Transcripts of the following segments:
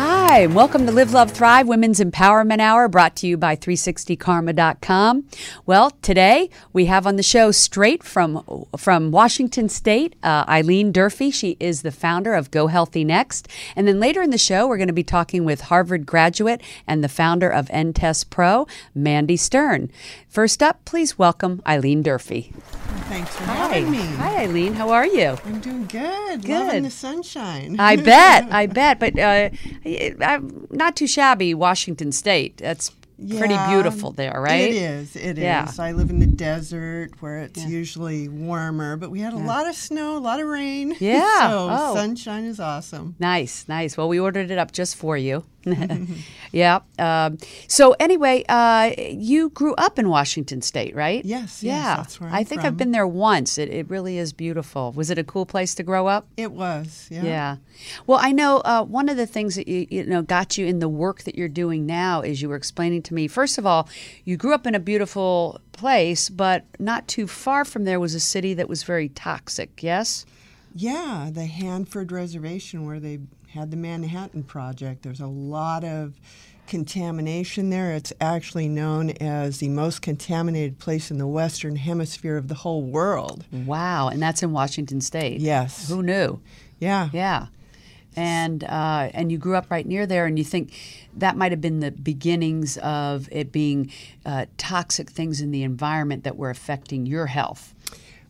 Hi, and welcome to Live, Love, Thrive Women's Empowerment Hour brought to you by 360karma.com. Well, today we have on the show straight from from Washington State, uh, Eileen Durfee. She is the founder of Go Healthy Next. And then later in the show, we're going to be talking with Harvard graduate and the founder of EndTestPro, Mandy Stern. First up, please welcome Eileen Durfee. Thanks for having me. Hi, Eileen. How are you? I'm doing good. Good. Loving the sunshine. I bet. I bet. But uh, I'm not too shabby, Washington State. That's pretty beautiful there, right? It is. It is. Yeah. I live in the desert where it's usually warmer, but we had a lot of snow, a lot of rain. Yeah. so Oh. sunshine is awesome. Nice, nice. Well, we ordered it up just for you. yeah. Um, so anyway, uh, you grew up in Washington State, right? Yes, yes, Yeah. that's where I think I've been there once. It, it really is beautiful. Was it a cool place to grow up? It was. Yeah. Yeah. Well, I know uh, one of the things that you, you know got you in the work that you're doing now is you were explaining to me. First of all, you grew up in a beautiful place, but not too far from there was a city that was very toxic. Yes. Yeah, the Hanford Reservation where they had the Manhattan Project. There's a lot of contamination there. It's actually known as the most contaminated place in the Western Hemisphere of the whole world. Wow, and that's in Washington State. Yes. Who knew? Yeah. Yeah. And uh, and you grew up right near there, and you think that might have been the beginnings of it being uh, toxic things in the environment that were affecting your health.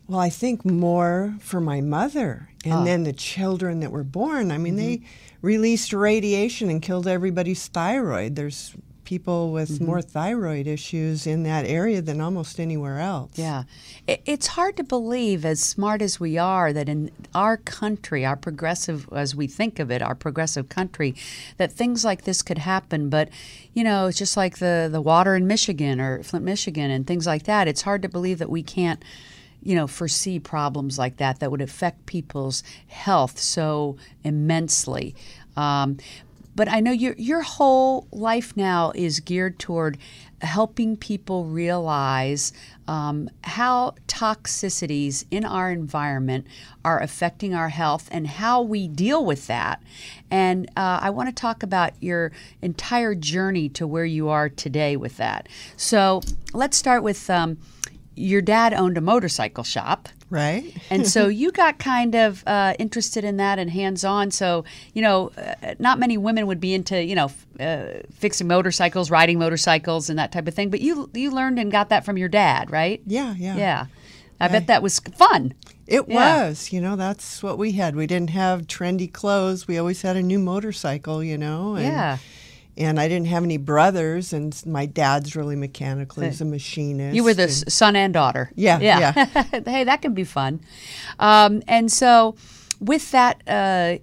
Well, I think more for my mother and Oh. then the children that were born. I mean, they mm-hmm. released radiation and killed everybody's thyroid. There's people with mm-hmm. more thyroid issues in that area than almost anywhere else. Yeah. It's hard to believe, as smart as we are, that in our country, our progressive, as we think of it, our progressive country, that things like this could happen. But, you know, it's just like the, the water in Michigan or Flint, Michigan, and things like that. It's hard to believe that we can't you know, foresee problems like that that would affect people's health so immensely. Um, but I know your your whole life now is geared toward helping people realize um, how toxicities in our environment are affecting our health and how we deal with that. And uh, I want to talk about your entire journey to where you are today with that. So let's start with. Um, your dad owned a motorcycle shop. Right? And so you got kind of uh, interested in that and hands on. So, you know, uh, not many women would be into, you know, f- uh, fixing motorcycles, riding motorcycles, and that type of thing. But you you learned and got that from your dad, right? Yeah, yeah. Yeah. I bet that was fun. It Yeah. was, you know, that's what we had. We didn't have trendy clothes. We always had a new motorcycle, you know. And, Yeah. And I didn't have any brothers, and my dad's really mechanical. He's a machinist. You were the and- son and daughter. Yeah, yeah. hey, that can be fun. Um, and so, with that uh,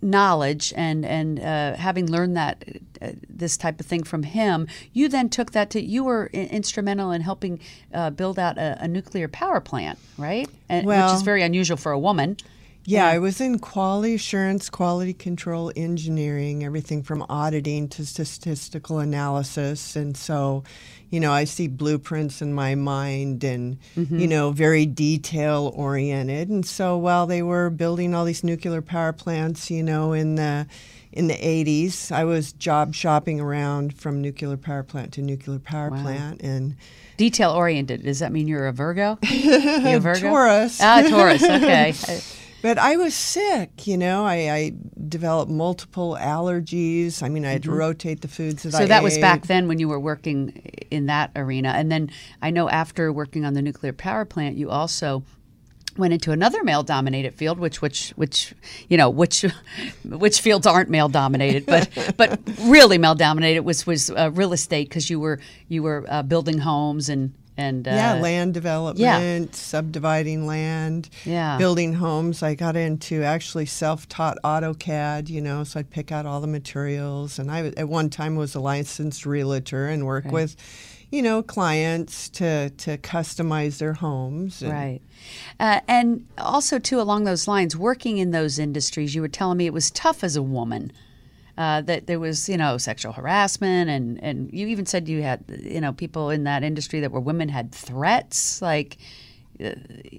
knowledge and and uh, having learned that uh, this type of thing from him, you then took that to you were i- instrumental in helping uh, build out a, a nuclear power plant, right? And, which is very unusual for a woman. Yeah, I was in quality assurance, quality control engineering, everything from auditing to statistical analysis. And so, you know, I see blueprints in my mind and, you know, very detail oriented. And so while they were building all these nuclear power plants, you know, in the in the 80s, I was job shopping around from nuclear power plant to nuclear power plant and Detail oriented. Does that mean you're a Virgo? You a Virgo? Taurus. Ah, Taurus. Okay. But I was sick, you know. I, I developed multiple allergies. I mean, I had to rotate the foods that I Mm-hmm. So that was back then when you were working in that arena. And then I know after working on the nuclear power plant, you also went into another male dominated field which which which you know which which fields aren't male dominated but but really male dominated was was uh, real estate because you were you were uh, building homes and and uh, yeah, land development, subdividing land, Yeah. building homes. I got into actually self-taught AutoCAD, you know, so I'd pick out all the materials. And I at one time was a licensed realtor and work with, you know, clients to to customize their homes. And Right. Uh, and also, too, along those lines, working in those industries, you were telling me it was tough as a woman. Uh, that there was, you know, sexual harassment, and, and you even said you had, you know, people in that industry that were women had threats. Like, uh,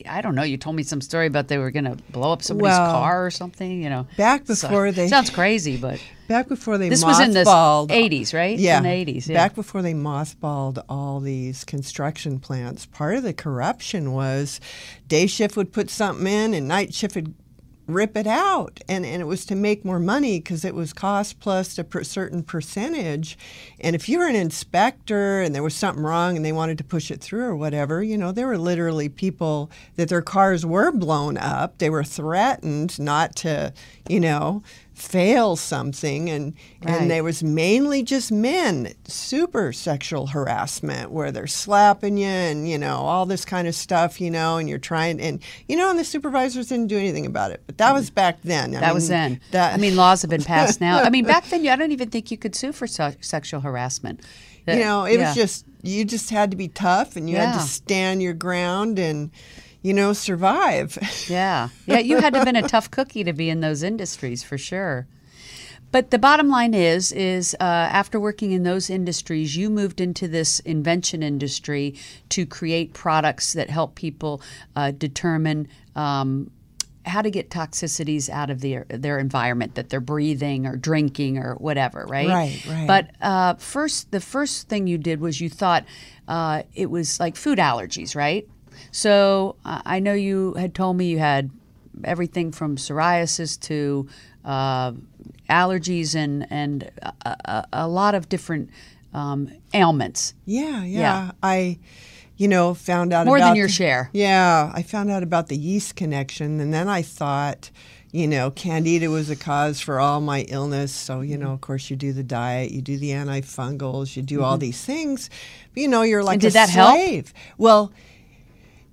I don't know. You told me some story about they were going to blow up somebody's Well, car or something. You know, back So- before they- sounds crazy, but Back before they this was in the '80s, right? Yeah, in the '80s. Yeah. Back before they mothballed all these construction plants, part of the corruption was day shift would put something in and night shift would rip it out. And, and it was to make more money because it was cost plus a per certain percentage. And if you were an inspector and there was something wrong and they wanted to push it through or whatever, you know, there were literally people that their cars were blown up. They were threatened not to, you know, fail something and Right. and there was mainly just men super sexual harassment where they're slapping you and you know all this kind of stuff you know and you're trying and you know and the supervisors didn't do anything about it but that was mm. back then I That was then. that I mean, laws have been passed now. I mean, back then, I don't even think you could sue for se- sexual harassment. you know it Yeah. was just you just had to be tough and you had to stand your ground and you know survive Yeah. Yeah, you had to have been a tough cookie to be in those industries for sure. But the bottom line is, is uh, after working in those industries, you moved into this invention industry to create products that help people uh, determine um, how to get toxicities out of their their environment that they're breathing or drinking or whatever, right? Right, right. But uh, first, the first thing you did was you thought uh, it was like food allergies, right? So uh, I know you had told me you had everything from psoriasis to uh, allergies and and a, a, a lot of different um, ailments. Yeah, yeah, Yeah. I, you know, found out More than about your the- share. Yeah, I found out about the yeast connection, and then I thought, you know, candida was a cause for all my illness. So, you Mm-hmm. know, of course, you do the diet, you do the antifungals, you do all these things. But, you know, you're like Mm-hmm. did that help? Well,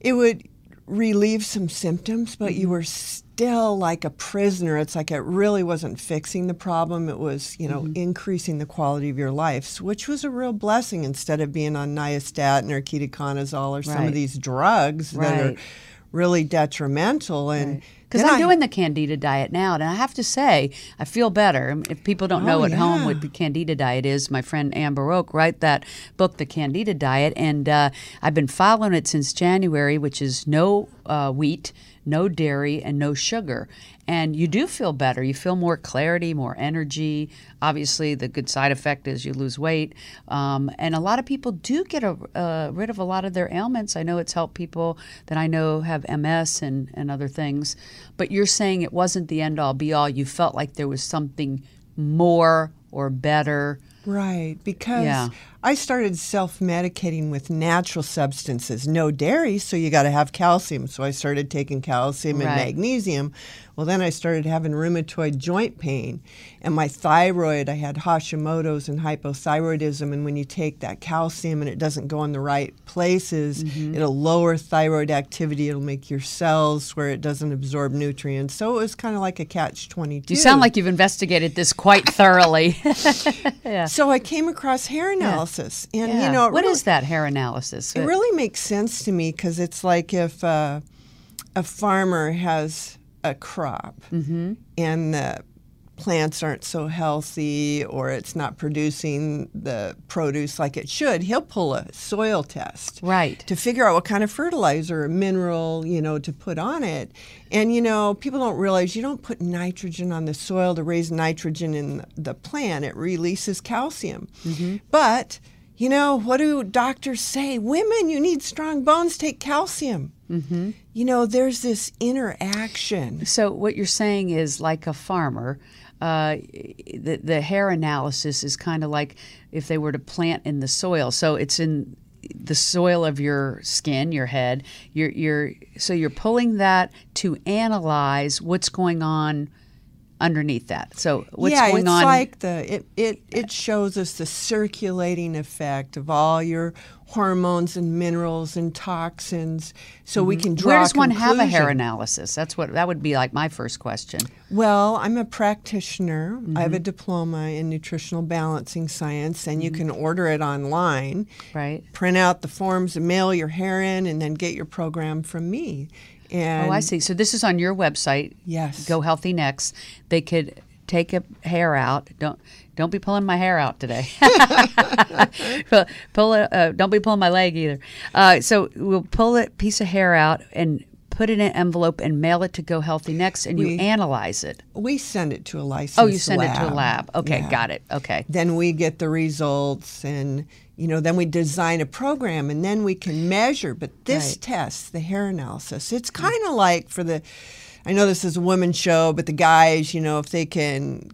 it would relieve some symptoms, but Mm-hmm. you were still like a prisoner. It's like it really wasn't fixing the problem. It was, you know, Mm-hmm. increasing the quality of your life, which was a real blessing instead of being on nystatin or ketoconazole or some of these drugs that are really detrimental. And Because I'm I- doing the candida diet now, and I have to say, I feel better. If people don't know Oh, at home what the candida diet is, my friend Amber Oak wrote that book, The Candida Diet, and uh, I've been following it since January, which is no uh, wheat, no dairy, and no sugar. And you do feel better. You feel more clarity, more energy. Obviously, the good side effect is you lose weight. Um, and a lot of people do get a, uh, rid of a lot of their ailments. I know it's helped people that I know have MS and, and other things. But you're saying it wasn't the end all be all. You felt like there was something more or better. Right, because Yeah. I started self medicating with natural substances, no dairy, so you got to have calcium. So I started taking calcium and magnesium. Well, then I started having rheumatoid joint pain, and my thyroid, I had Hashimoto's and hypothyroidism. And when you take that calcium and it doesn't go in the right places, Mm-hmm. it'll lower thyroid activity, it'll make your cells where it doesn't absorb nutrients. So it was kind of like a catch 22. You sound like you've investigated this quite thoroughly. So I came across hair analysis, and Yeah. you know, what really, is that hair analysis? It really makes sense to me because it's like if uh, a farmer has a crop Mm-hmm. and the plants aren't so healthy or it's not producing the produce like it should, he'll pull a soil test. Right. To figure out what kind of fertilizer or mineral, you know, to put on it. And, you know, people don't realize you don't put nitrogen on the soil to raise nitrogen in the plant. It releases calcium. But, you know, what do doctors say? Women, you need strong bones, take calcium. Mm-hmm. You know, there's this interaction. So what you're saying is like a farmer, uh, the the hair analysis is kind of like if they were to plant in the soil. So it's in the soil of your skin, your head. You're you're so you're pulling that to analyze what's going on underneath that. So what's yeah, going it's on? like the it, it it shows us the circulating effect of all your hormones and minerals and toxins, so we can draw. Mm-hmm. Where does one have a hair analysis? That's what that would be like my first question. Well, I'm a practitioner. I Mm-hmm. have a diploma in nutritional balancing science, and you can order it online. Mm-hmm. Right. Print out the forms and mail your hair in, and then get your program from me. And Oh, I see. So this is on your website. Yes. Go Healthy Next. They could take a hair out. Don't don't be pulling my hair out today. pull, pull it. Uh, don't be pulling my leg either. Uh, so we'll pull a piece of hair out and put it in an envelope and mail it to Go Healthy Next, and you analyze it. We send it to a licensed Oh, you send it to a lab. lab. Okay, Yeah. got it. Okay. Then we get the results and you know, then we design a program and then we can measure. But this Right. test, the hair analysis, it's kind of like for the I know this is a women's show, but the guys, you know, if they can,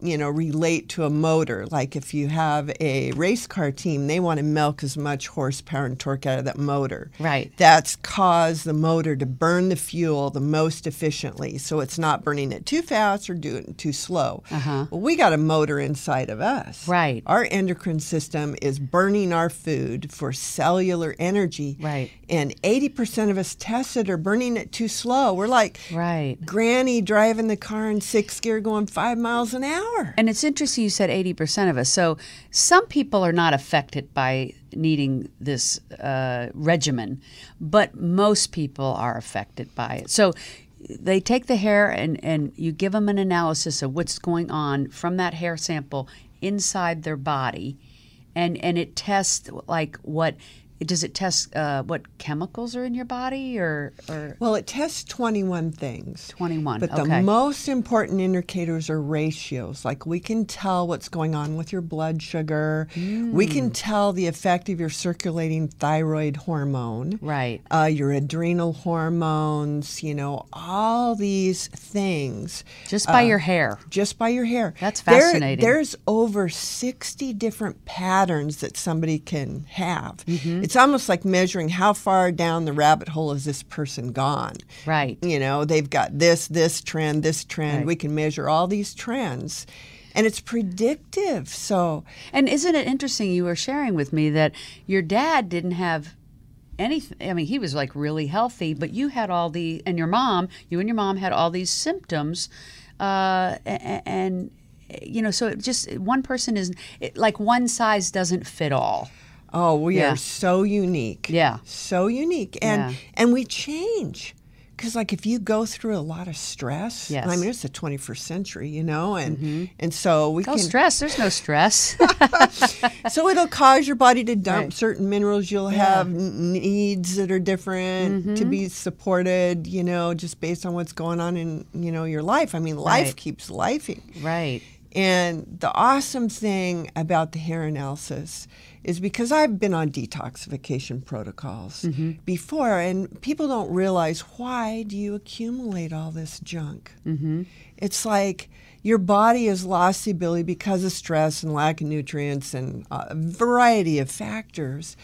you know, relate to a motor, like if you have a race car team, they want to milk as much horsepower and torque out of that motor. Right. That's caused the motor to burn the fuel the most efficiently. So it's not burning it too fast or doing it too slow. Uh-huh. Well, we got a motor inside of us. Right. Our endocrine system is burning our food for cellular energy. Right. And 80% of us tested are burning it too slow. We're like Right. granny driving the car in sixth gear going five miles an hour. And it's interesting you said 80% of us. So some people are not affected by needing this uh, regimen, but most people are affected by it. So they take the hair and, and you give them an analysis of what's going on from that hair sample inside their body. And, and it tests like what does it test uh, what chemicals are in your body or, or Well, it tests 21 things. 21 But okay the most important indicators are ratios. Like we can tell what's going on with your blood sugar. We Mm. can tell the effect of your circulating thyroid hormone. right Uh, your adrenal hormones, you know, all these things just by your hair just by your hair. That's There- fascinating. there's over 60 different patterns that somebody can have. Mm-hmm. It's almost like measuring how far down the rabbit hole has this person gone. right You know, they've got this, this trend, this trend. Right. We can measure all these trends. And it's predictive. So, And isn't it interesting you were sharing with me that your dad didn't have anything I mean he was like really healthy but you had all the and your mom you and your mom had all these symptoms uh, and you know so it just one person is it, like one size doesn't fit all oh, we Yeah. are so unique. Yeah. So unique. And Yeah. and we change. Because like if you go through a lot of stress, Yes. Mm-hmm. I mean it's the 21st century, you know, and and so we oh can stress there's no stress So it'll cause your body to dump Right. certain minerals. You'll have needs that are different to Mm-hmm. be supported, you know, just based on what's going on in, you know, your life. I mean, life Right. keeps lifing. right And the awesome thing about the hair analysis is because I've been on detoxification protocols Mm-hmm. before, and people don't realize why do you accumulate all this junk? Mm-hmm. It's like your body has lost the ability because of stress and lack of nutrients and a variety of factors.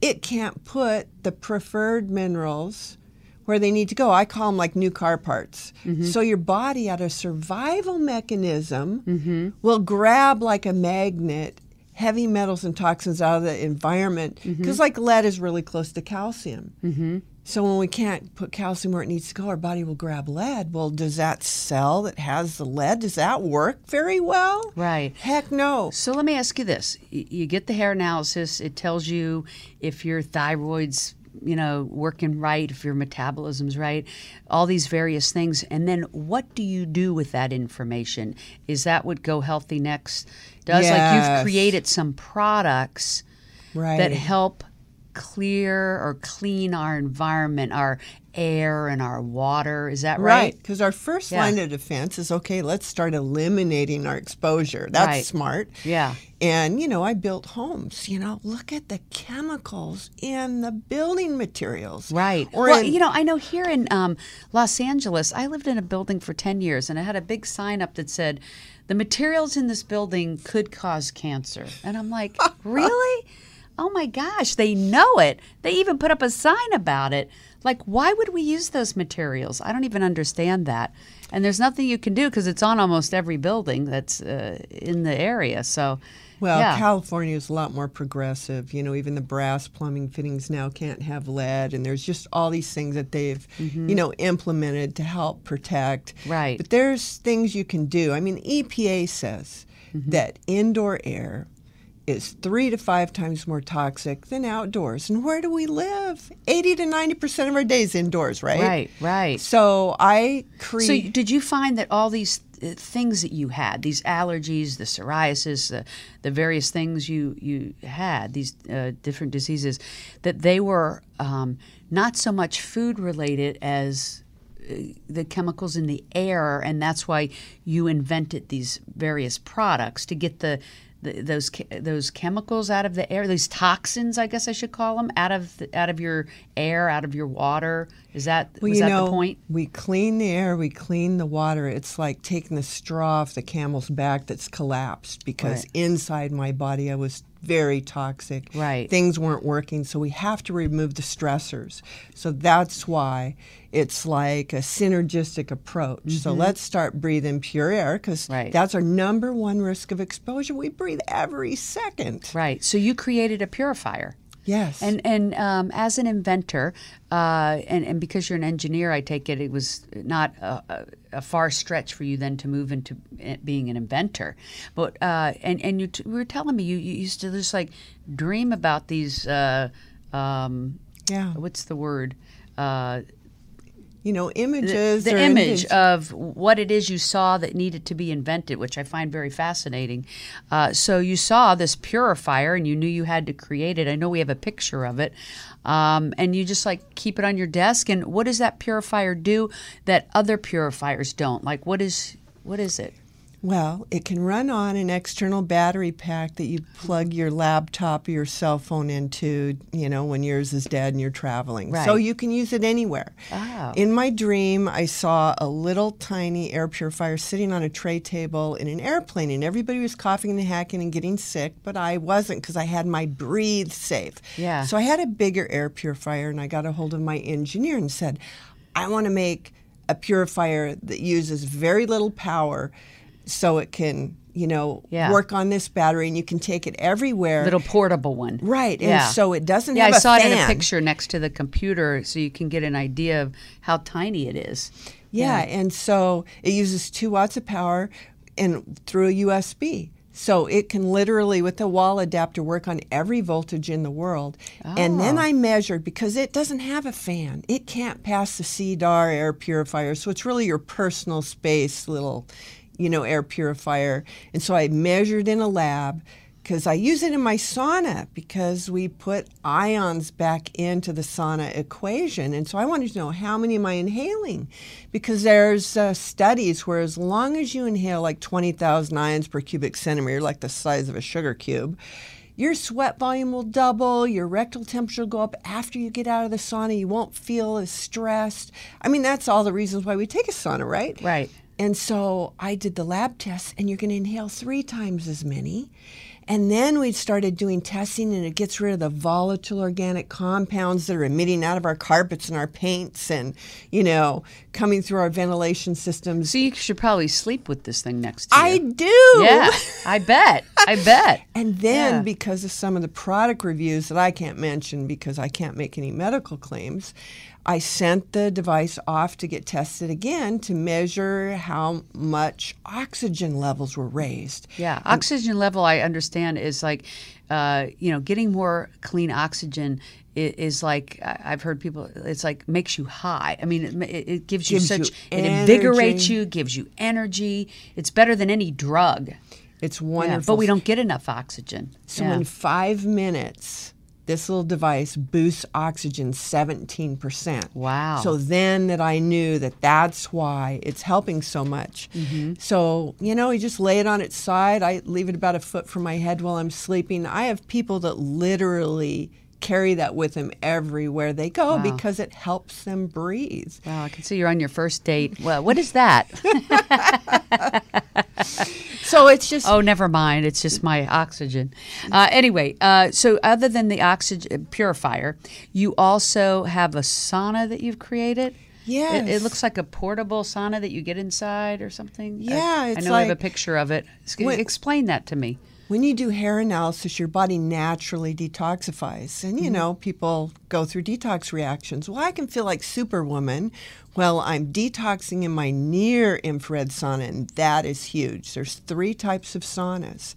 It can't put the preferred minerals where they need to go. I call them like new car parts. So your body, out of survival mechanism, will grab like a magnet heavy metals and toxins out of the environment because like lead is really close to calcium. Mm-hmm. So when we can't put calcium where it needs to go, our body will grab lead. Well, does that cell that has the lead does that work very well? Right. Heck no. So let me ask you this: you get the hair analysis. It tells you if your thyroid's you know working right, if your metabolism's right, all these various things. And then what do you do with that information? Is that what Go Healthy Next does? Like you've created some products Right. that help clear or clean our environment, our air and our water. Is that right? Right, because our first Yeah. line of defense is okay, let's start eliminating our exposure. That's Right. smart. Yeah. And, you know, I built homes. You know, look at the chemicals in the building materials. Right. Or well, in- you know, I know here in um, Los Angeles, I lived in a building for 10 years and I had a big sign up that said, the materials in this building could cause cancer. And I'm like, really? Oh my gosh, they know it. They even put up a sign about it. Like, why would we use those materials? I don't even understand that. And there's nothing you can do because it's on almost every building that's uh, in the area. So, Well, yeah. California is a lot more progressive. You know, even the brass plumbing fittings now can't have lead, and there's just all these things that they've, you know, implemented to help protect. Mm-hmm. Right. But there's things you can do. I mean, EPA says Mm-hmm. that indoor air is three to five times more toxic than outdoors. And where do we live? 80 to 90% of our days indoors, right? Right, right. So I create. So, did you find that all these uh, things that you had, these allergies, the psoriasis, the, the various things you you had, these uh, different diseases, that they were um, not so much food related as uh, the chemicals in the air, and that's why you invented these various products to get the. The those those chemicals out of the air, these toxins, I guess I should call them, out of the, out of your air, out of your water. Is that Well, was that know, the point? We clean the air, we clean the water. It's like taking the straw off the camel's back that's collapsed because Right. inside my body I was very toxic. Right. Things weren't working, so we have to remove the stressors. So that's why it's like a synergistic approach. So let's start breathing pure air because Mm-hmm. Right. that's our number one risk of exposure. We breathe every second. Right. So you created a purifier. Yes. And and um, as an inventor, uh, and and because you're an engineer, I take it it was not a, a, far stretch for you then to move into being an inventor. But uh, and and you t- were telling me you, you used to just like dream about these. Uh, um, yeah. what's the word? You know, images. the or image of what it is you saw that needed to be invented, which I find very fascinating. Uh, so you saw this purifier and you knew you had to create it. I know we have a picture of it. Um, and you just like keep it on your desk. And what does that purifier do that other purifiers don't? Like, what is what is it? Well, it can run on an external battery pack that you plug your laptop or your cell phone into, you know, when yours is dead and you're traveling. So you can use it anywhere. Oh. In my dream, I saw a little tiny air purifier sitting on a tray table in an airplane, and everybody was coughing and hacking and getting sick, but I wasn't because I had my breathe safe. Yeah. So I had a bigger air purifier, and I got a hold of my engineer and said, I want to make a purifier that uses very little power so it can, you know, Yeah. work on this battery and you can take it everywhere. Little portable one. Right, and Yeah. so it doesn't Yeah, have I a saw it in a picture next to the computer so you can get an idea of how tiny it is. Yeah, and so it uses two watts of power and through a USB. So it can literally, with a wall adapter, work on every voltage in the world. And then Oh. I measured because it doesn't have a fan. It can't pass the CADR air purifier. So it's really your personal space little, you know, air purifier. And so I measured in a lab because I use it in my sauna because we put ions back into the sauna equation. And so I wanted to know how many am I inhaling? Because there's uh, studies where as long as you inhale like 20,000 ions per cubic centimeter, like the size of a sugar cube, your sweat volume will double, your rectal temperature will go up after you get out of the sauna. You won't feel as stressed. I mean, that's all the reasons why we take a sauna, right? Right. And so I did the lab tests, and you're going to inhale three times as many. And then we started doing testing, and it gets rid of the volatile organic compounds that are emitting out of our carpets and our paints and, you know, coming through our ventilation systems. So you should probably sleep with this thing next to you. I do. Yeah, I bet. I bet. And then, Yeah. because of some of the product reviews that I can't mention because I can't make any medical claims, I sent the device off to get tested again to measure how much oxygen levels were raised. Yeah, oxygen level I understand is like, uh, you know, getting more clean oxygen is, is like I've heard people. It's like makes you high. I mean, it, it, gives you Gives you such it invigorates you, gives you energy. It's better than any drug. It's Yeah, wonderful. but we don't get enough oxygen. So Yeah. in five minutes, this little device boosts oxygen 17%. Wow. So then that I knew that that's why it's helping so much. Mm-hmm. So, you know, you just lay it on its side. I leave it about a foot from my head while I'm sleeping. I have people that literally carry that with them everywhere they go Wow. because it helps them breathe. Wow, I can see you're on your first date. Well, what is that? So it's just oh, never mind. It's just my oxygen. Uh, anyway, uh, so other than the oxygen purifier, you also have a sauna that you've created. It, it looks like a portable sauna that you get inside or something. Yeah, I, it's know I have a picture of it. S- When- Explain that to me. When you do hair analysis, your body naturally detoxifies. And, you Mm-hmm. know, people go through detox reactions. Well, I can feel like Superwoman. Well, I'm detoxing in my near infrared sauna, and that is huge. There's three types of saunas.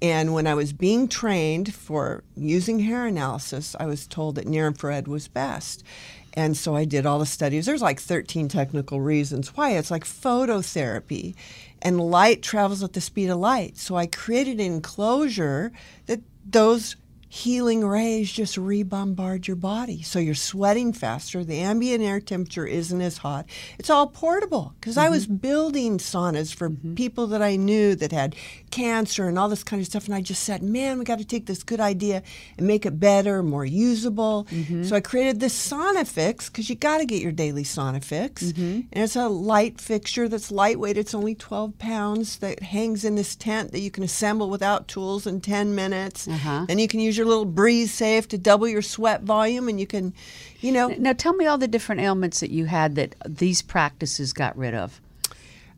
And when I was being trained for using hair analysis, I was told that near infrared was best. And so I did all the studies. There's like 13 technical reasons why. It's like phototherapy, and light travels at the speed of light. So I created an enclosure that those healing rays just rebombard your body. So you're sweating faster. The ambient air temperature isn't as hot. It's all portable because I was mm-hmm. building saunas for mm-hmm. people that I knew that had cancer and all this kind of stuff. And I just said, man, we got to take this good idea and make it better, more usable. Mm-hmm. So I created this sauna fix because you got to get your daily sauna fix. And it's a light fixture that's lightweight. It's only 12 pounds that hangs in this tent that you can assemble without tools in 10 minutes. Uh-huh. And you can use your little breathe safe to double your sweat volume and you can, you know, Now, tell me all the different ailments that you had that these practices got rid of.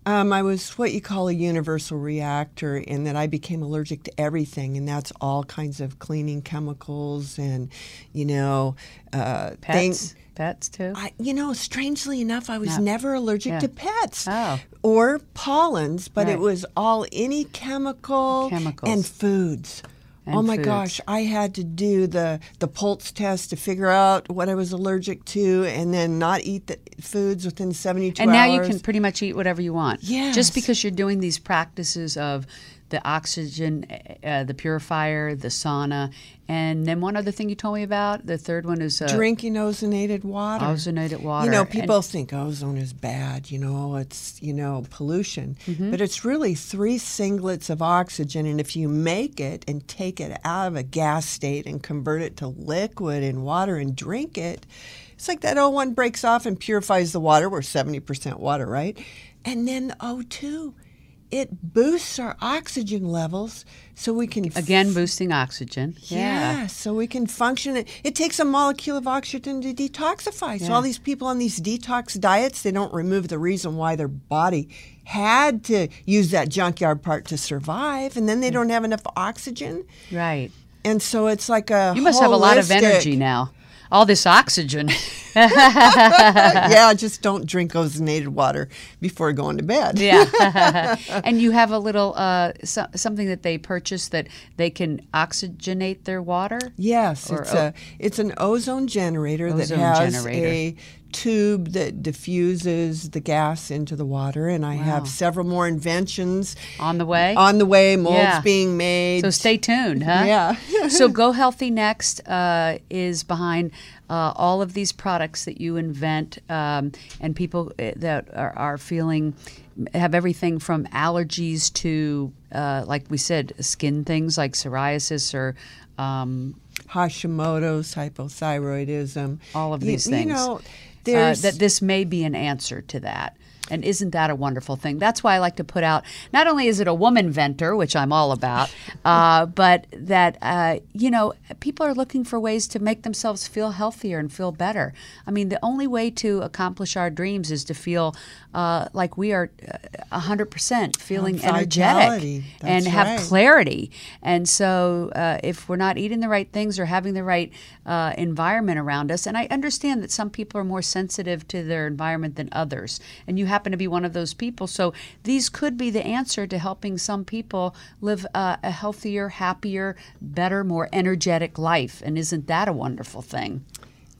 Um, I was what you call a universal reactor in that I became allergic to everything, and that's all kinds of cleaning chemicals and, you know, uh, Pets, pets too. I, you know, strangely enough, I was No. never allergic Yeah. to pets Oh. or pollens, but Right. it was all any chemical Chemicals. and foods. Oh my foods. gosh, I had to do the the pulse test to figure out what I was allergic to, and then not eat the foods within seventy two and hours. now you can pretty much eat whatever you want. Yes. Just because you're doing these practices of the oxygen, uh, the purifier, the sauna, and then one other thing you told me about. The third one is uh, drinking ozonated water. Ozonated water. You know, And- people think ozone is bad. You know, it's you know pollution, Mm-hmm. but it's really three singlets of oxygen, and if you make it and take it out of a gas state and convert it to liquid and water and drink it, it's like that O1 breaks off and purifies the water. We're seventy percent water, right? And then O2, it boosts our oxygen levels so we can again boosting oxygen. yeah. so we can function. It, it takes a molecule of oxygen to detoxify. So Yeah. all these people on these detox diets, they don't remove the reason why their body had to use that junkyard part to survive, and then they don't have enough oxygen, Right. and so it's like a You must have a lot of energy now. All this oxygen. yeah, just don't drink ozonated water before going to bed. yeah. and you have a little uh, so, something that they purchase that they can oxygenate their water. Yes, Or it's o- a it's an ozone generator that Ozone has generator. a tube that diffuses the gas into the water, and I have several more inventions On the way? on the way. Molds Yeah. being made. So stay tuned, huh? Yeah. so Go Healthy Next uh, is behind uh, all of these products that you invent, um, and people uh, that are, are feeling have everything from allergies to, uh, like we said, skin things like psoriasis or. Um, Hashimoto's, hypothyroidism, all of You- these you things. know, uh, that this may be an answer to that. And isn't that a wonderful thing? That's why I like to put out. Not only is it a woman venter, which I'm all about, uh, but that uh, you know people are looking for ways to make themselves feel healthier and feel better. I mean, the only way to accomplish our dreams is to feel uh, like we are uh, hundred percent feeling energetic and have right. clarity. And so, uh, if we're not eating the right things or having the right uh, environment around us, and I understand that some people are more sensitive to their environment than others, and you happen to be one of those people. So, these could be the answer to helping some people live uh, a healthier, happier, better, more energetic life. And isn't that a wonderful thing?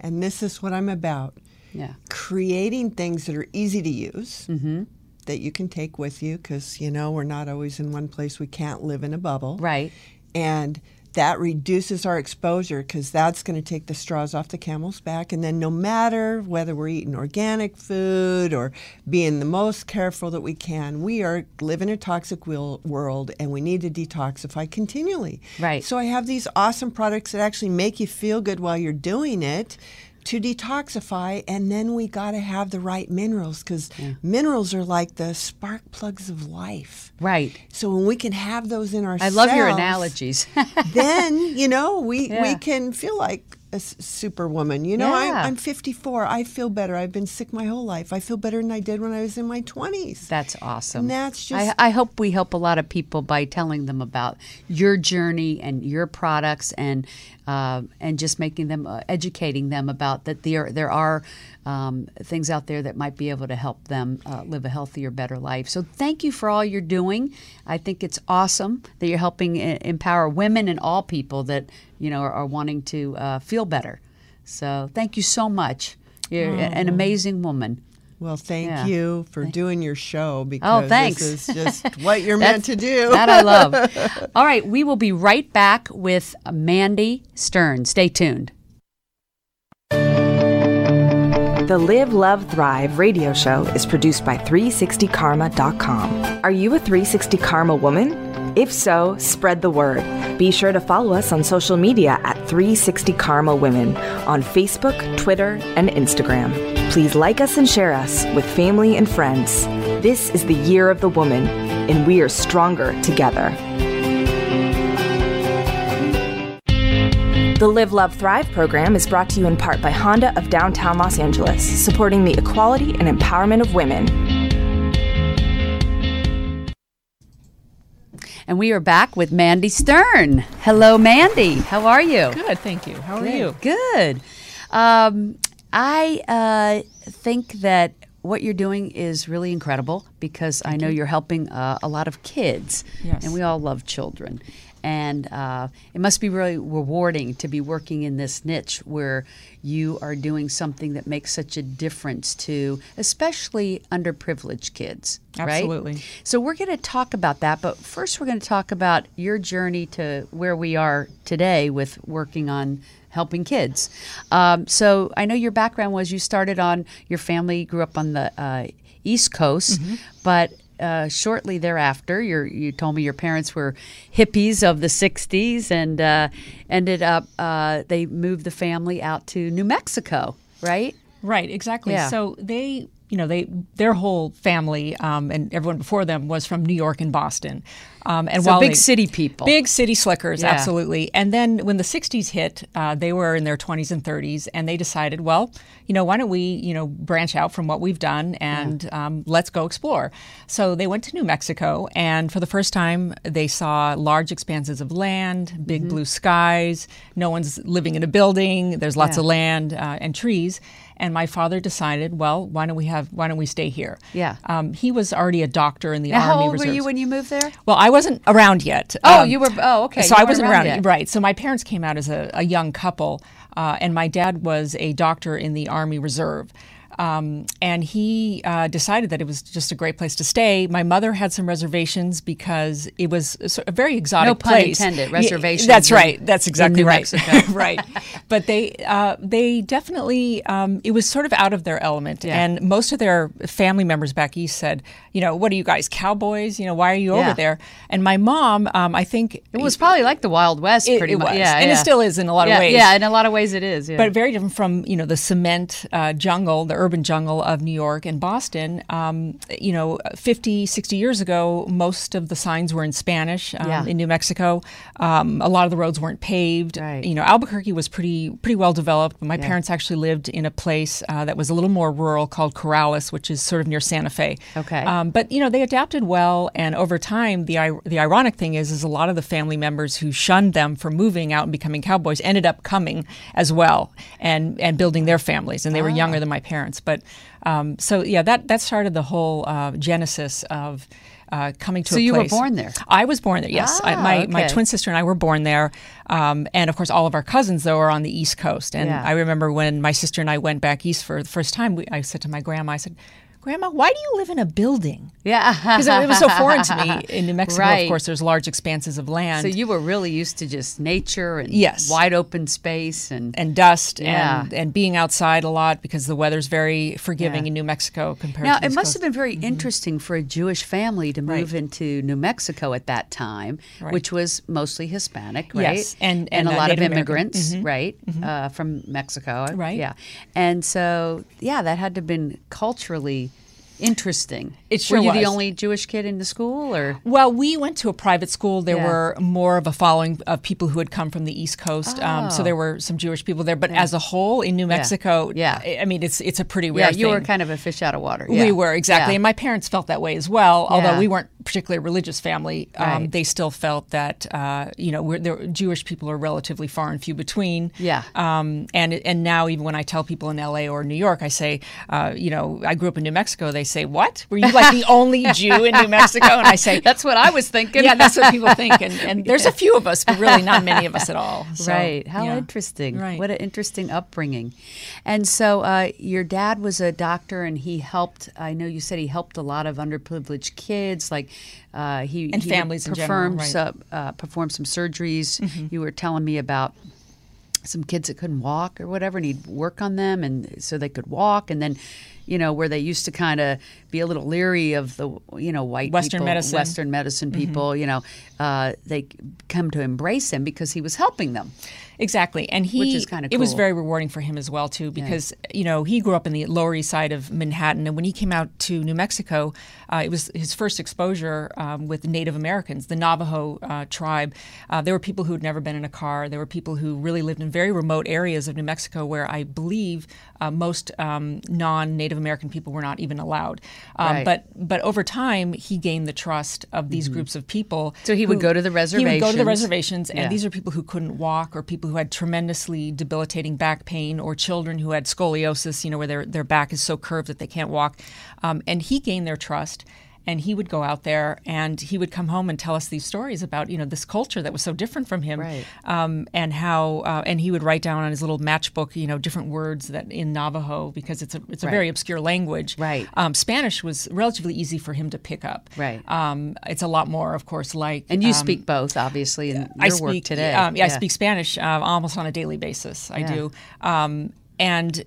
and this is what I'm about. Yeah. creating things that are easy to use Mm-hmm. that you can take with you because you know we're not always in one place we can't live in a bubble Right. and that reduces our exposure because that's going to take the straws off the camel's back. And then, no matter whether we're eating organic food or being the most careful that we can, we are living in a toxic world and we need to detoxify continually. Right. So, I have these awesome products that actually make you feel good while you're doing it to detoxify and then we got to have the right minerals because minerals are like the spark plugs of life Right. so when we can have those in our I love your analogies. then you know we Yeah. we can feel like a superwoman. You know, Yeah. I'm, I'm 54. I feel better. I've been sick my whole life. I feel better than I did when I was in my 20s. That's awesome. And that's just- I hope we help a lot of people by telling them about your journey and your products and uh, and just making them uh, educating them about that there there are um, things out there that might be able to help them uh, live a healthier, better life. So thank you for all you're doing. I think it's awesome that you're helping e- empower women and all people that you know are, are wanting to uh, feel better. So thank you so much. You're a- an amazing woman. Well, thank Yeah. you for doing your show because Oh, thanks. this is just what you're meant to do. That I love. All right, we will be right back with Mandy Stern. Stay tuned. The Live, Love, Thrive radio show is produced by 360karma.com. Are you a 360 Karma woman? If so, spread the word. Be sure to follow us on social media at 360 Karma Women on Facebook, Twitter, and Instagram. Please like us and share us with family and friends. This is the year of the woman, and we are stronger together. The Live, Love, Thrive program is brought to you in part by Honda of downtown Los Angeles, supporting the equality and empowerment of women. And we are back with Mandy Stern. Hello, Mandy. How are you? Good, thank you. How are Good. you? Good. Um, I uh, think that what you're doing is really incredible because I know you. are helping uh, a lot of kids, Yes. and we all love children. And uh, it must be really rewarding to be working in this niche where you are doing something that makes such a difference to especially underprivileged kids. right? Absolutely. So we're going to talk about that, but first we're going to talk about your journey to where we are today with working on helping kids. Um, so I know your background was you started on your family grew up on the uh, East Coast, but uh, shortly thereafter, your, you told me your parents were hippies of the '60s, and uh, ended up uh, they moved the family out to New Mexico, right? Right, exactly. Yeah. So they, you know, they their whole family um, and everyone before them was from New York and Boston. Um, and So while big they- city people. big city slickers, Yeah. absolutely. And then when the '60s hit, uh, they were in their 20s and 30s, and they decided, well, you know, why don't we, you know, branch out from what we've done and um, let's go explore. So they went to New Mexico, and for the first time, they saw large expanses of land, big Mm-hmm. blue skies. No one's living in a building. There's lots Yeah. of land uh, and trees. And my father decided, well, why don't we have? Why don't we stay here? Yeah. Um, he was already a doctor in the Now, army. how old were you when you moved there? Well, I wasn't around yet. Oh, Um, you were. Oh, okay. So you I wasn't around, yet. right. So my parents came out as a, a young couple, uh, and my dad was a doctor in the Army Reserve. Um, and he uh, decided that it was just a great place to stay. My mother had some reservations because it was a, of very exotic No pun place. intended, Yeah, reservations that's in- right. That's exactly right. Right. But they uh, they definitely um, it was sort of out of their element, Yeah. and most of their family members back east said, you know, what are you guys cowboys? You know, why are you Yeah. over there? And my mom, um, I think It was probably like the Wild West, It- pretty it much. was. Yeah, And it still is in a lot of ways. Yeah, in a lot of ways it is. Yeah. but very different from you know the cement uh, jungle, the urban jungle of New York and Boston. Um, you know, 50, 60 years ago, most of the signs were in Spanish um, Yeah. in New Mexico. Um, a lot of the roads weren't paved. Right. You know, Albuquerque was pretty pretty well developed. My parents actually lived in a place uh, that was a little more rural called Corrales, which is sort of near Santa Fe. Okay. Um, but you know, they adapted well, and over time, the the ironic thing is, is a lot of the family members who shunned them for moving out and becoming cowboys ended up coming as well and and building their families, and they were Ah. younger than my parents. But um, so yeah, that that started the whole uh, genesis of. Uh, coming to So a you were born there? I was born there. Yes, Ah, my my okay. twin sister and I were born there, um, and of course, all of our cousins though are on the East Coast. And Yeah. I remember when my sister and I went back east for the first time. We, I said to my grandma, I said, Grandma, why do you live in a building? Yeah. Because it, was so foreign to me. In New Mexico, Right. of course, there's large expanses of land. So you were really used to just nature and Yes. wide open space and and dust Yeah. and, and being outside a lot because the weather's very forgiving Yeah. in New Mexico compared Now, to the it must Coast. have been very interesting for a Jewish family to move Right. into New Mexico at that time, Right. which was mostly Hispanic, right? Yes, and- and, a uh, lot Native of immigrants, right, uh, from Mexico, Right. Yeah, and so yeah, that had to have been culturally interesting. It sure Were you the only Jewish kid in the school, or Well, we went to a private school. There Yeah. were more of a following of people who had come from the East Coast, um, so Oh. there were some Jewish people there. But as a whole, in New Mexico, Yeah. I- I mean, it's it's a pretty weird. yeah, you were kind of a fish out of water. We were exactly, Yeah. and my parents felt that way as well. Although Yeah. we weren't particularly a religious family, um, they still felt that uh, you know we're, there, Jewish people are relatively far and few between. Yeah. Um, and and now even when I tell people in L.A. or New York, I say, uh, you know, I grew up in New Mexico. They say, "What? Were you like the only Jew in New Mexico?" And I say, That's what I was thinking. yeah, that's what people think. And, and there's a few of us, but really not many of us at all. So, right. How yeah. interesting. Right. What an interesting upbringing. And so uh, your dad was a doctor and he helped, I know you said he helped a lot of underprivileged kids, like uh, he And he families in general, right. some, uh, perform some surgeries. You were telling me about some kids that couldn't walk or whatever, and he'd work on them, and so they could walk. And then, you know, where they used to kind of be a little leery of the, you know, white Western people, medicine. Western medicine people, you know, uh, they come to embrace him because he was helping them. Exactly, and he Which is kinda it was very rewarding for him as well too because you know he grew up in the Lower East Side of Manhattan, and when he came out to New Mexico, uh, it was his first exposure um, with Native Americans, the Navajo uh, tribe. Uh, there were people who had never been in a car. There were people who really lived in very remote areas of New Mexico where I believe uh, most um, non-Native American people were not even allowed. Um, Right. But but over time, he gained the trust of these groups of people. Mm-hmm. So he would go to the reservations. He would go to the reservations. reservations, and Yeah. these are people who couldn't walk or people who had tremendously debilitating back pain or children who had scoliosis, you know, where their, their back is so curved that they can't walk. Um, and he gained their trust. And he would go out there and he would come home and tell us these stories about, you know, this culture that was so different from him. Right. Um, and how, uh, and he would write down on his little matchbook, you know, different words that in Navajo because it's a, it's a Right. very obscure language. Right. Um, Spanish was relatively easy for him to pick up. Right. Um, it's a lot more, of course, like. And you um, speak both, obviously, in your I work speak today. Um, yeah, I speak Spanish uh, almost on a daily basis. I Yeah. do, um, and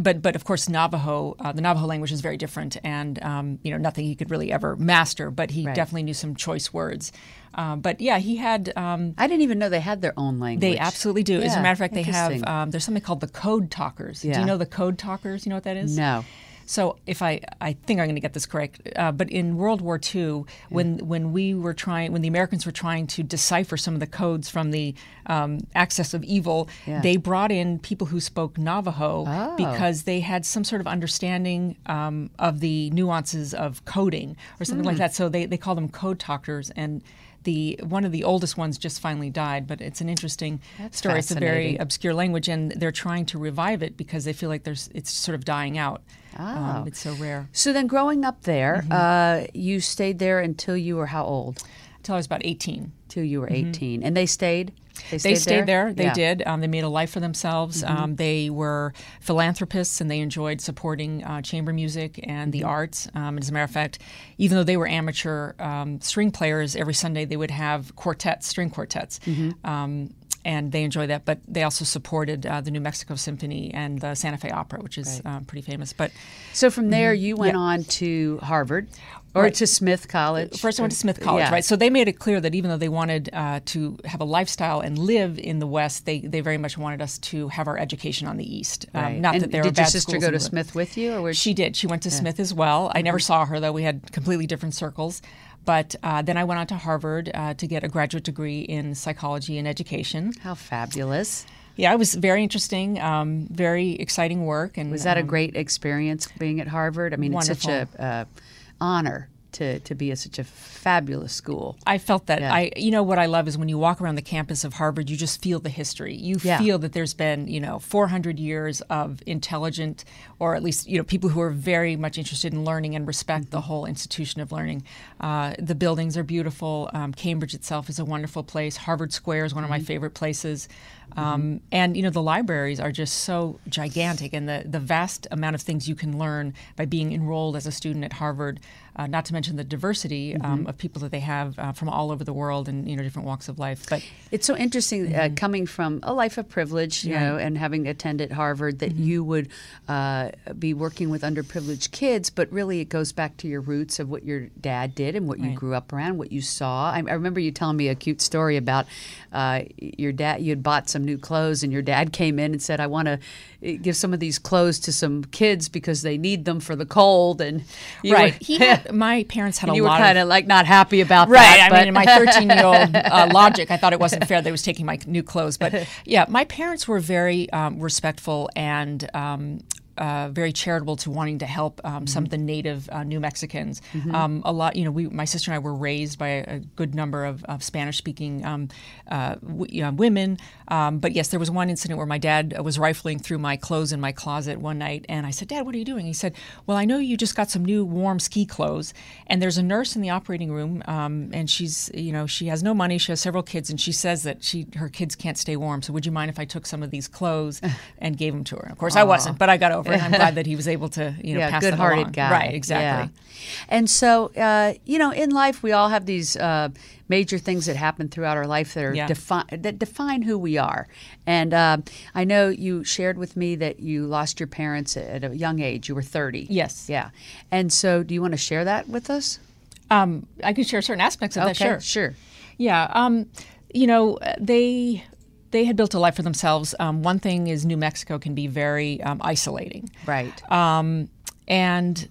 but but of course Navajo, uh, the Navajo language is very different, and um, you know nothing he could really ever master. But he Right. definitely knew some choice words. Um, but yeah, he had. Um, I didn't even know they had their own language. they absolutely do. As a matter of fact, they have. Um, there's something called the Code Talkers. Do you know the Code Talkers? You know what that is? No. So if I, I think I'm going to get this correct, uh, but in World War II, when when we were trying, when the Americans were trying to decipher some of the codes from the um, Axis of Evil, Yeah. they brought in people who spoke Navajo Oh. because they had some sort of understanding um, of the nuances of coding or something Hmm. like that. So they, they call them code talkers and. The one of the oldest ones just finally died, but it's an interesting That's story. It's a very obscure language, and they're trying to revive it because they feel like there's it's sort of dying out. Oh. Um, it's so rare. So then, growing up there, Mm-hmm. uh, you stayed there until you were how old? Until I was about 18. Till you were 18. And they stayed? Mm-hmm. They stayed there. They Yeah. did. Um, they made a life for themselves. Um, they were philanthropists and they enjoyed supporting uh, chamber music and the arts. Um, as a matter of fact, even though they were amateur um, string players, every Sunday they would have quartets, string quartets. Um, and they enjoyed that, but they also supported uh, the New Mexico Symphony and the Santa Fe Opera, which is um, pretty famous. But So from there, you went on to Harvard or Right. to Smith College? First, I went to Smith College, Yeah. right? So they made it clear that even though they wanted uh, to have a lifestyle and live in the West, they, they very much wanted us to have our education on the East. Um, Right. not and that there did your sister go to Smith with you, or was She did. She went to Smith as well. I Mm-hmm. never saw her though. We had completely different circles. But uh, then I went on to Harvard uh, to get a graduate degree in psychology and education. How fabulous! Yeah, it was very interesting, um, very exciting work. And Was that a um, great experience being at Harvard? I mean, it's such a uh, honor to to be at such a fabulous school. I felt that Yeah. I you know what I love is when you walk around the campus of Harvard you just feel the history. You Yeah. feel that there's been, you know, 400 years of intelligent or at least, you know, people who are very much interested in learning and respect Mm-hmm. the whole institution of learning. Uh, the buildings are beautiful. Um, Cambridge itself is a wonderful place. Harvard Square is one of Mm-hmm. my favorite places. Um, and you know the libraries are just so gigantic, and the the vast amount of things you can learn by being enrolled as a student at Harvard. Uh, not to mention the diversity um, of people that they have uh, from all over the world and you know different walks of life. But It's so interesting uh, coming from a life of privilege, you know, and having attended Harvard that you would uh, be working with underprivileged kids, but really it goes back to your roots of what your dad did and what you grew up around, what you saw. I, I remember you telling me a cute story about uh, your dad. You had bought some new clothes, and your dad came in and said, "I want to give some of these clothes to some kids because they need them for the cold." And right, were, he had, my parents had a you were lot kind of like not happy about Right. that. I but- mean, in my 13 year old uh, logic, I thought it wasn't fair they was taking my new clothes. But yeah, my parents were very um, respectful and. Um, uh, very charitable to wanting to help um, some of the native uh, New Mexicans. Um, a lot, you know, we, my sister and I were raised by a, good number of, of Spanish-speaking um, uh, w- you know, women. Um, but yes, there was one incident where my dad uh, was rifling through my clothes in my closet one night, and I said, "Dad, what are you doing?" He said, "Well, I know you just got some new warm ski clothes, and there's a nurse in the operating room, um, and she's, you know, she has no money, she has several kids, and she says that she her kids can't stay warm. So would you mind if I took some of these clothes and gave them to her? Of course, I wasn't, but I got over it. I'm glad that he was able to, you know, yeah, pass good-hearted along. guy. Right, exactly. Yeah. And so, uh, you know, in life, we all have these uh, major things that happen throughout our life that are Yeah. defi- that define who we are. And uh, I know you shared with me that you lost your parents at a young age. You were thirty. Yes. Yeah. And so, do you want to share that with us? Um, I can share certain aspects of that. Sure. Sure. Yeah, um, you know, they they had built a life for themselves. Um, one thing is New Mexico can be very um, isolating, Right. um, and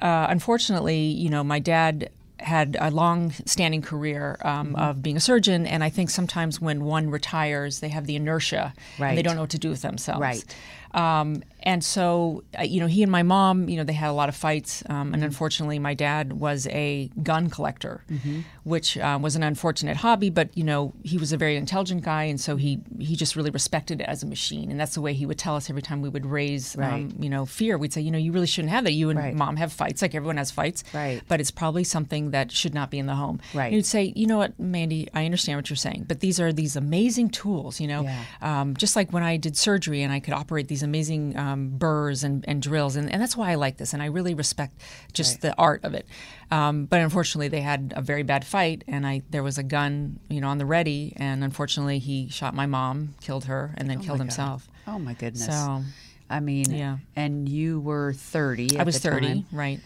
uh, unfortunately, you know, my dad had a long-standing career um, of being a surgeon, and I think sometimes when one retires, they have the inertia Right. and they don't know what to do with themselves. Right. Um, and so, uh, you know, he and my mom, you know, they had a lot of fights. Um, and unfortunately, my dad was a gun collector, which uh, was an unfortunate hobby. But you know, he was a very intelligent guy, and so he he just really respected it as a machine. And that's the way he would tell us every time we would raise, Right. um, you know, fear. We'd say, you know, you really shouldn't have that. You and Right. mom have fights, like everyone has fights. Right. But it's probably something that should not be in the home. Right. And you'd say, you know what, Mandy, I understand what you're saying, but these are these amazing tools. You know, Yeah. um, just like when I did surgery and I could operate these amazing um, burrs and, and drills, and, and that's why I like this, and I really respect just the art of it. Um, but unfortunately, they had a very bad fight, and I there was a gun, you know, on the ready, and unfortunately, he shot my mom, killed her, and then killed himself. Oh my goodness. So I mean, Yeah. And you were thirty. I was thirty, time. right?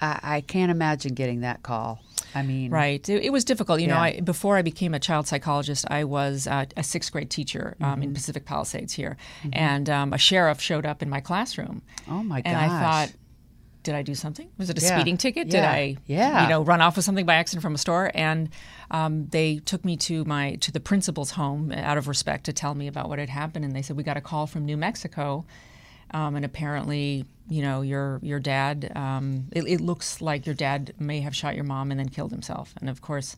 I, I can't imagine getting that call. I mean, Right. It, it was difficult. You know, I, before I became a child psychologist, I was uh, a sixth grade teacher um, Mm-hmm. in Pacific Palisades here, and um, a sheriff showed up in my classroom. Oh my god. And I thought, did I do something? Was it a Yeah. speeding ticket? Did I, Yeah. you know, run off with something by accident from a store? And um, they took me to my to the principal's home out of respect to tell me about what had happened. And they said we got a call from New Mexico, um, and apparently, you know, your your dad. Um, it, it looks like your dad may have shot your mom and then killed himself. And of course,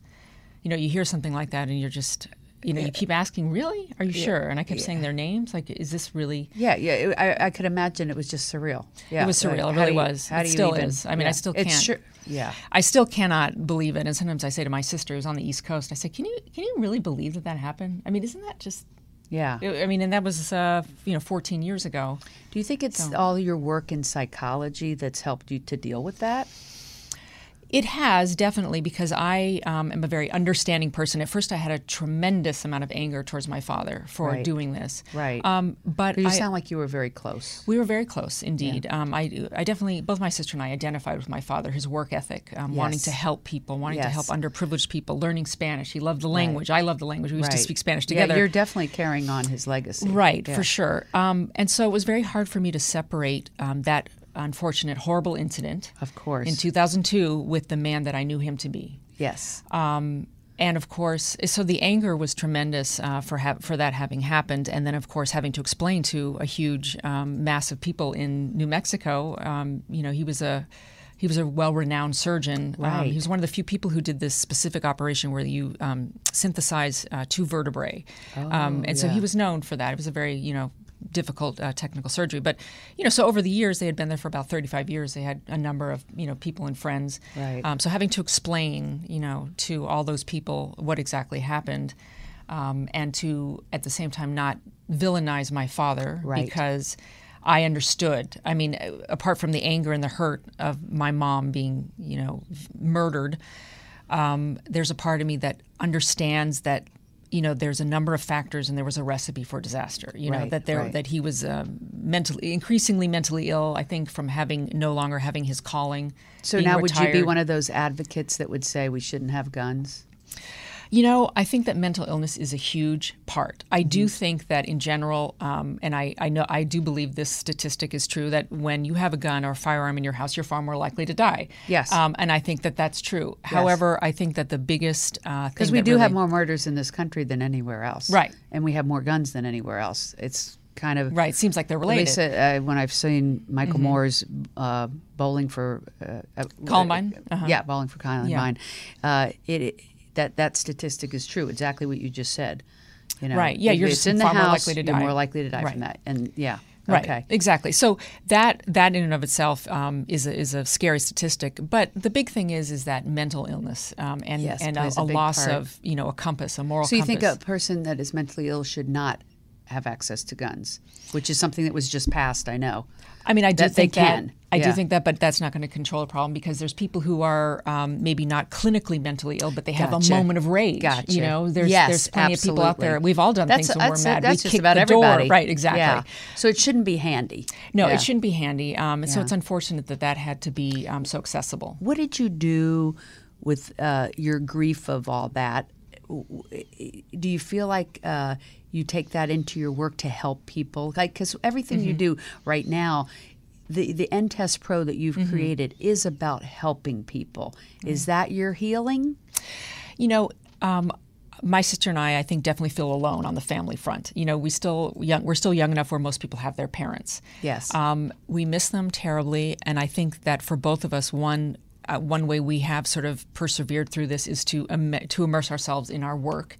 you know, you hear something like that, and you're just. You know, you keep asking, "Really? Are you sure?" And I kept saying their names. Like, is this really? Yeah, yeah. It, I, I could imagine it was just surreal. Yeah, It was surreal. like, It really you- was. How It do you still even- is. I mean, I still It's can't. sure- yeah. I still cannot believe it. And sometimes I say to my sister who's on the East Coast, I say, "Can you can you really believe that that happened? I mean, isn't that just? Yeah. I mean, and that was uh, you know 14 years ago. Do you think it's all your work in psychology that's helped you to deal with that? It has definitely because I um, am a very understanding person. At first, I had a tremendous amount of anger towards my father for Right. doing this. Right. Um, but You I, sound like you were very close. We were very close indeed. Um, I, I definitely, both my sister and I identified with my father, his work ethic, um, wanting to help people, wanting to help underprivileged people, learning Spanish. He loved the language. I loved the language. We used to speak Spanish Yeah, together. you're definitely carrying on his legacy. Right, Yeah. for sure. Um, and so it was very hard for me to separate um, that unfortunate, horrible incident Of course. in 2002 with the man that I knew him to be. yes. Um, and of course, so the anger was tremendous uh, for ha- for that having happened, and then of course having to explain to a huge um, mass of people in New Mexico. Um, you know, he was a he was a well-renowned surgeon. Um, he was one of the few people who did this specific operation where you um, synthesize uh, two vertebrae, um, and so he Oh, was known for that. It was a very you know difficult uh, technical surgery but you know so over the years they had been there for about 35 years they had a number of you know people and friends Right. um, so having to explain, you know, to all those people what exactly happened, um, and to at the same time not villainize my father Right. because I understood. I mean, uh, apart from the anger and the hurt of my mom being, you know, murdered, um, there's a part of me that understands that you know there's a number of factors and there was a recipe for disaster you know Right, that there right. that he was um, mentally increasingly mentally ill i think from having no longer having his calling So now, would you be one of those advocates that would say we shouldn't have guns? You know, I think that mental illness is a huge part. I do Mm-hmm. think that in general, um, and I, I know I do believe this statistic is true that when you have a gun or a firearm in your house, you're far more likely to die. Yes. um, and I think that that's true. However, I think that the biggest uh, Because we do have more murders in this country than anywhere else, Right. And we have more guns than anywhere else. It's kind of right It seems like they're related. least uh, when I've seen Michael Mm-hmm. Moore's uh, bowling for uh, uh, Columbine? uh, Uh-huh. yeah, bowling for Columbine. Yeah. Uh, it that that statistic is true. Exactly what you just said. You know, Right, yeah, you're it's in the far more house, likely to you're die. more likely to die Right. from that. And yeah, Right. okay. Exactly. So that that in and of itself um, is a, is a scary statistic. But the big thing is is that mental illness um, and Yes, and a, a a loss part. of you know a compass, a moral. So you compass. think a person that is mentally ill should not have access to guns, which is something that was just passed. I know. I mean, I do that they think that. I Yeah. do think that, but that's not going to control a problem because there's people who are um, maybe not clinically mentally ill, but they have Gotcha. a moment of rage. Gotcha. You know, there's Yes, there's plenty of people out there. absolutely. We've all done That's, things when we're mad. that's we just kick about the everybody, door. Right? Exactly. Yeah. So it shouldn't be handy. No, Yeah. it shouldn't be handy. Um, so it's unfortunate that that had to be um, so accessible. What did you do with uh, your grief of all that? Do you feel like uh, you take that into your work to help people? Like, because everything you do right now, the the EndTestPro that you've created is about helping people. Is that your healing? You know, um, my sister and I, I think, definitely feel alone on the family front. You know, we still young, we're still young enough where most people have their parents. Yes. Um, we miss them terribly, and I think that for both of us, one. Uh, one way we have sort of persevered through this is to Im- to immerse ourselves in our work.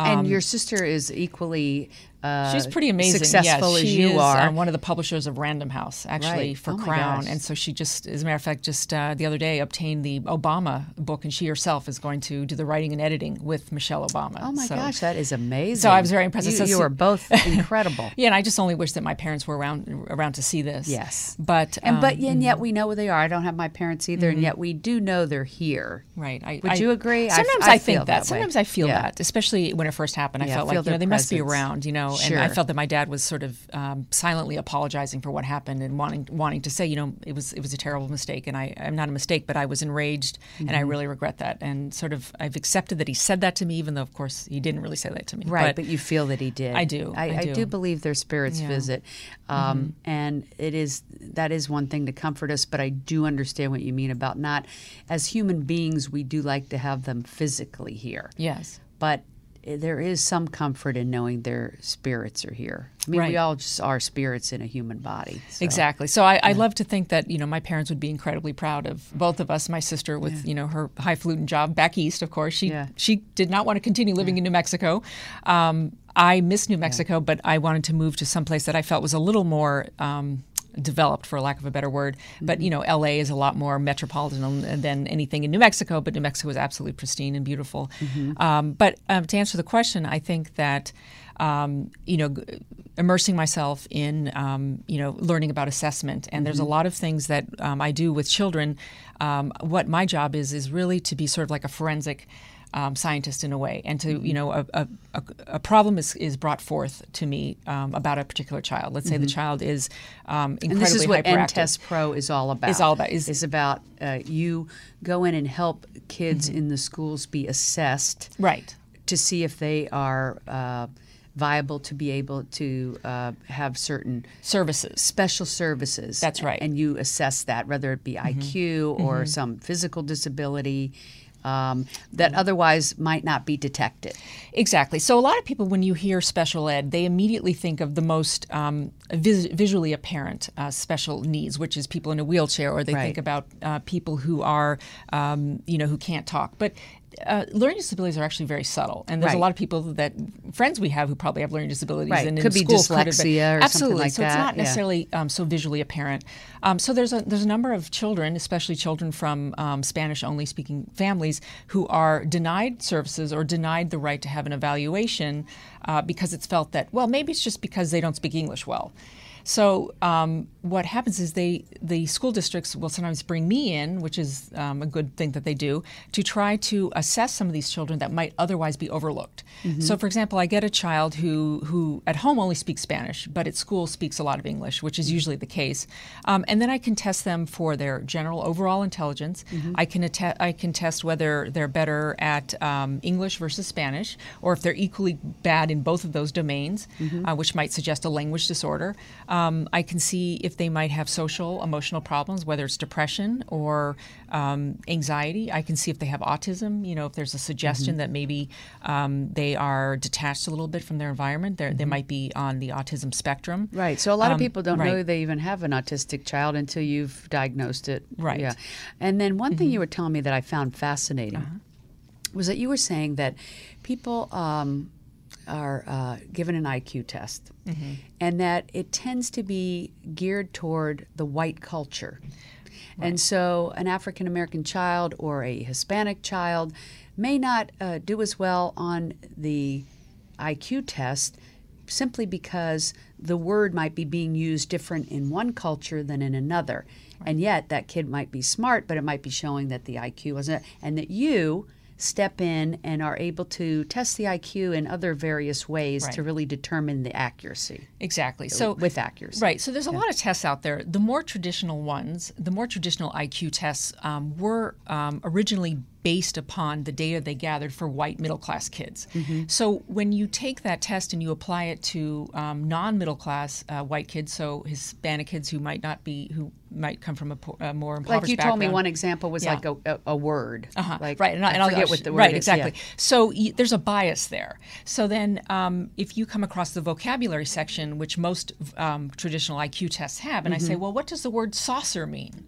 and your sister is equally uh, She's pretty amazing. successful yes, as you are. uh, one of the publishers of Random House, actually Right. for Oh Crown, and so she just, as a matter of fact, just uh, the other day obtained the Obama book, and she herself is going to do the writing and editing with Michelle Obama. oh my So- gosh, that is amazing. So I was very impressed. You, So you are both incredible. Yeah, and I just only wish that my parents were around around to see this. Yes. but And but um, mm-hmm. and yet we know where they are. I don't have my parents either, and yet we do know they're here. Right. I, Would I- you agree? Sometimes I I, think feel that. that. Sometimes I feel Yeah. that, especially when it first happened. I Yeah, felt like you know they must be around, you know, and I felt that my dad was sort of um, silently apologizing for what happened and wanting wanting to say, you know, it was it was a terrible mistake, and I I'm not a mistake, but I was enraged, and Mm-hmm. I really regret that, and sort of I've accepted that he said that to me, even though of course he didn't really say that to me. Right, but, you feel that he did. I do, I, I I do. do. believe their spirits Yeah. Mm-hmm. visit, um, and it is that is one thing to comfort us. But I do understand what you mean about not, as human beings, we do like to have them physically here. yes. But there is some comfort in knowing their spirits are here. I mean, we all just are spirits in a human body. so- Exactly. So I, I love to think that you know my parents would be incredibly proud of both of us. My sister with you know her highfalutin job back east, of course. She Yeah. she did not want to continue living in New Mexico. Um, I miss New Mexico, but I wanted to move to some place that I felt was a little more. Um, developed for lack of a better word but Mm-hmm. you know la is a lot more metropolitan than anything in new mexico but new mexico is absolutely pristine and beautiful Mm-hmm. um, but um, to answer the question i think that um, you know immersing myself in um, you know learning about assessment and there's a lot of things that um, i do with children um, what my job is is really to be sort of like a forensic um, scientist in a way, and to you know a, a, a, problem is, is brought forth to me um, about a particular child. Let's say the child is um, incredibly And this is what. EndTestPro is all about. Is all about- is- about uh, you go in and help kids Mm-hmm. in the schools be assessed right. to see if they are uh, viable to be able to uh, have certain Services. special services. That's right. Mm-hmm. And you assess that, whether it be IQ or some physical disability. Um, that otherwise might not be detected. Exactly. So a lot of people, when you hear special ed, they immediately think of the most um, vis- visually apparent uh, special needs, which is people in a wheelchair, or they Right. think about uh, people who are, um, you know, who can't talk. But uh, learning disabilities are actually very subtle, and there's Right. a lot of people that friends we have who probably have learning disabilities, Right. and in Could be school could have been- dyslexia or something absolutely. like so it's that, not yeah. necessarily um, so visually apparent. Um, so there's a there's a number of children, especially children from um, Spanish only speaking families, who are denied services or denied the right to have an evaluation uh, because it's felt that well maybe it's just because they don't speak English well. So um, what happens is they the school districts will sometimes bring me in, which is um, a good thing that they do, to try to assess some of these children that might otherwise be overlooked. So, for example, I get a child who who at home only speaks Spanish, but at school speaks a lot of English, which is usually the case. Um, and then I can test them for their general overall intelligence. I can atte- I can test whether they're better at um, English versus Spanish, or if they're equally bad in both of those domains, uh, which might suggest a language disorder. Um, I can see if they might have social, emotional problems, whether it's depression or um, anxiety. I can see if they have autism. You know, if there's a suggestion that maybe um, they are detached a little bit from their environment, They're, they might be on the autism spectrum. Right. So a lot of Um, people don't right. know they even have an autistic child until you've diagnosed it. Right. Yeah. And then one thing you were telling me that I found fascinating was that you were saying that people um, are uh, given an IQ test, and that it tends to be geared toward the white culture. And so, an African American child or a Hispanic child may not uh, do as well on the IQ test simply because the word might be being used different in one culture than in another. And yet, that kid might be smart, but it might be showing that the IQ wasn't, and that you step in and are able to test the IQ in other various ways to really determine the accuracy. Exactly. So with accuracy. Right. So there's a lot of tests out there. The more traditional ones, the more traditional IQ tests um, were um, originally based upon the data they gathered for white middle class kids. Mm-hmm. So when you take that test and you apply it to um, non middle class uh, white kids, so Hispanic kids who might not be who might come from a, po- a more impoverished Like you told me one example was Yeah. like a, a, a word. Uh-huh. Like, right, and, I, I and I'll- forget I'll what the word right, is, yeah. exactly. So y- there's a bias there. So then, um, if you come across the vocabulary section, which most um, traditional IQ tests have, and I Mm-hmm. say, well, what does the word saucer mean?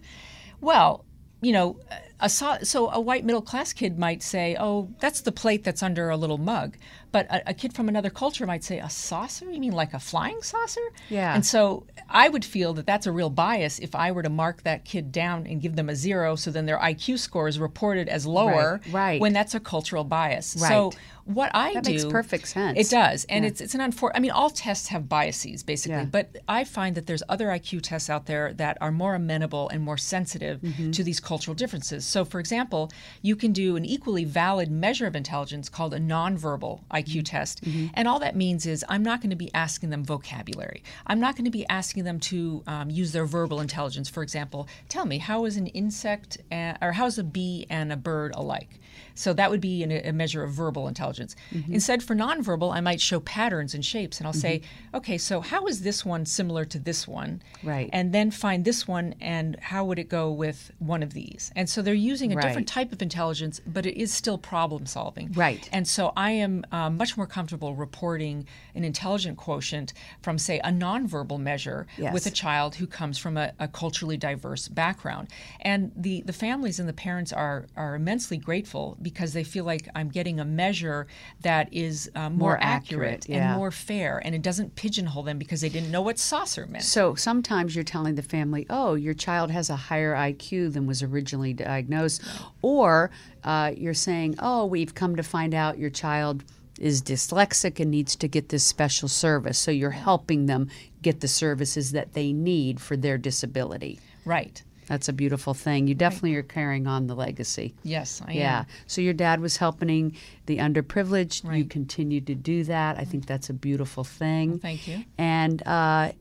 Well, you know, a sau- so a white middle class kid might say, "Oh, that's the plate that's under a little mug," but a, a kid from another culture might say, "A saucer? You mean like a flying saucer?" Yeah. And so I would feel that that's a real bias if I were to mark that kid down and give them a zero, so then their IQ score is reported as lower. Right, right. When that's a cultural bias. Right. So what I do. That do makes perfect sense. It does, and it's it's an unfor. I mean, all tests have biases basically, Yeah. but I find that there's other IQ tests out there that are more amenable and more sensitive Mm-hmm. to these cultural differences. So, for example, you can do an equally valid measure of intelligence called a nonverbal IQ Mm-hmm. test, and all that means is I'm not going to be asking them vocabulary. I'm not going to be asking them to um, use their verbal intelligence. For example, tell me how is an insect or how is a bee and a bird alike? So that would be an, a measure of verbal intelligence. Instead, for nonverbal, I might show patterns and shapes, and I'll say, okay, so how is this one similar to this one? Right. And then find this one, and how would it go with one of these? And so they're using a Right. different type of intelligence, but it is still problem solving. Right. And so I am um, much more comfortable reporting an intelligent quotient from, say, a nonverbal measure with a child who comes from a, a culturally diverse background. And the, the families and the parents are, are immensely grateful because they feel like I'm getting a measure that is uh, more, More accurate, accurate, yeah. and more fair, and it doesn't pigeonhole them because they didn't know what saucer meant. So sometimes you're telling the family, oh, your child has a higher IQ than was originally diagnosed. Or uh, you're saying, oh, we've come to find out your child is dyslexic and needs to get this special service. So you're helping them get the services that they need for their disability. Right. That's a beautiful thing. You definitely are carrying on the legacy. Yes, I am. Yeah. am. So your dad was helping the underprivileged. You continue to do that. I think that's a beautiful thing. thank you. And uh,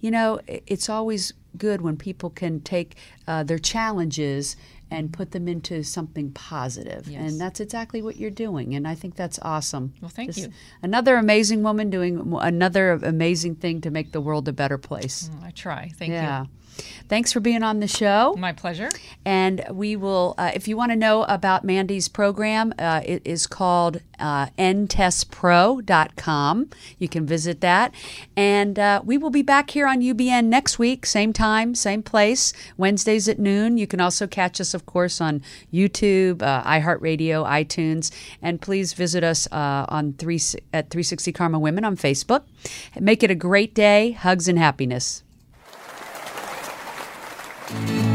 you know, it's always good when people can take uh, their challenges and put them into something positive. Yes. And that's exactly what you're doing. And I think that's awesome. Well, thank you. Another amazing woman doing another amazing thing to make the world a better place. I try. Thank yeah. you. Thanks for being on the show. My pleasure. And we will, uh, if you want to know about Mandy's program, uh, it is called uh, endtestpro.com. You can visit that. And uh, we will be back here on UBN next week, same time, same place, Wednesdays at noon. You can also catch us, of course, on YouTube, uh, iHeartRadio, iTunes. And please visit us uh, on three, at 360 Karma Women on Facebook. Make it a great day. Hugs and happiness. Thank you.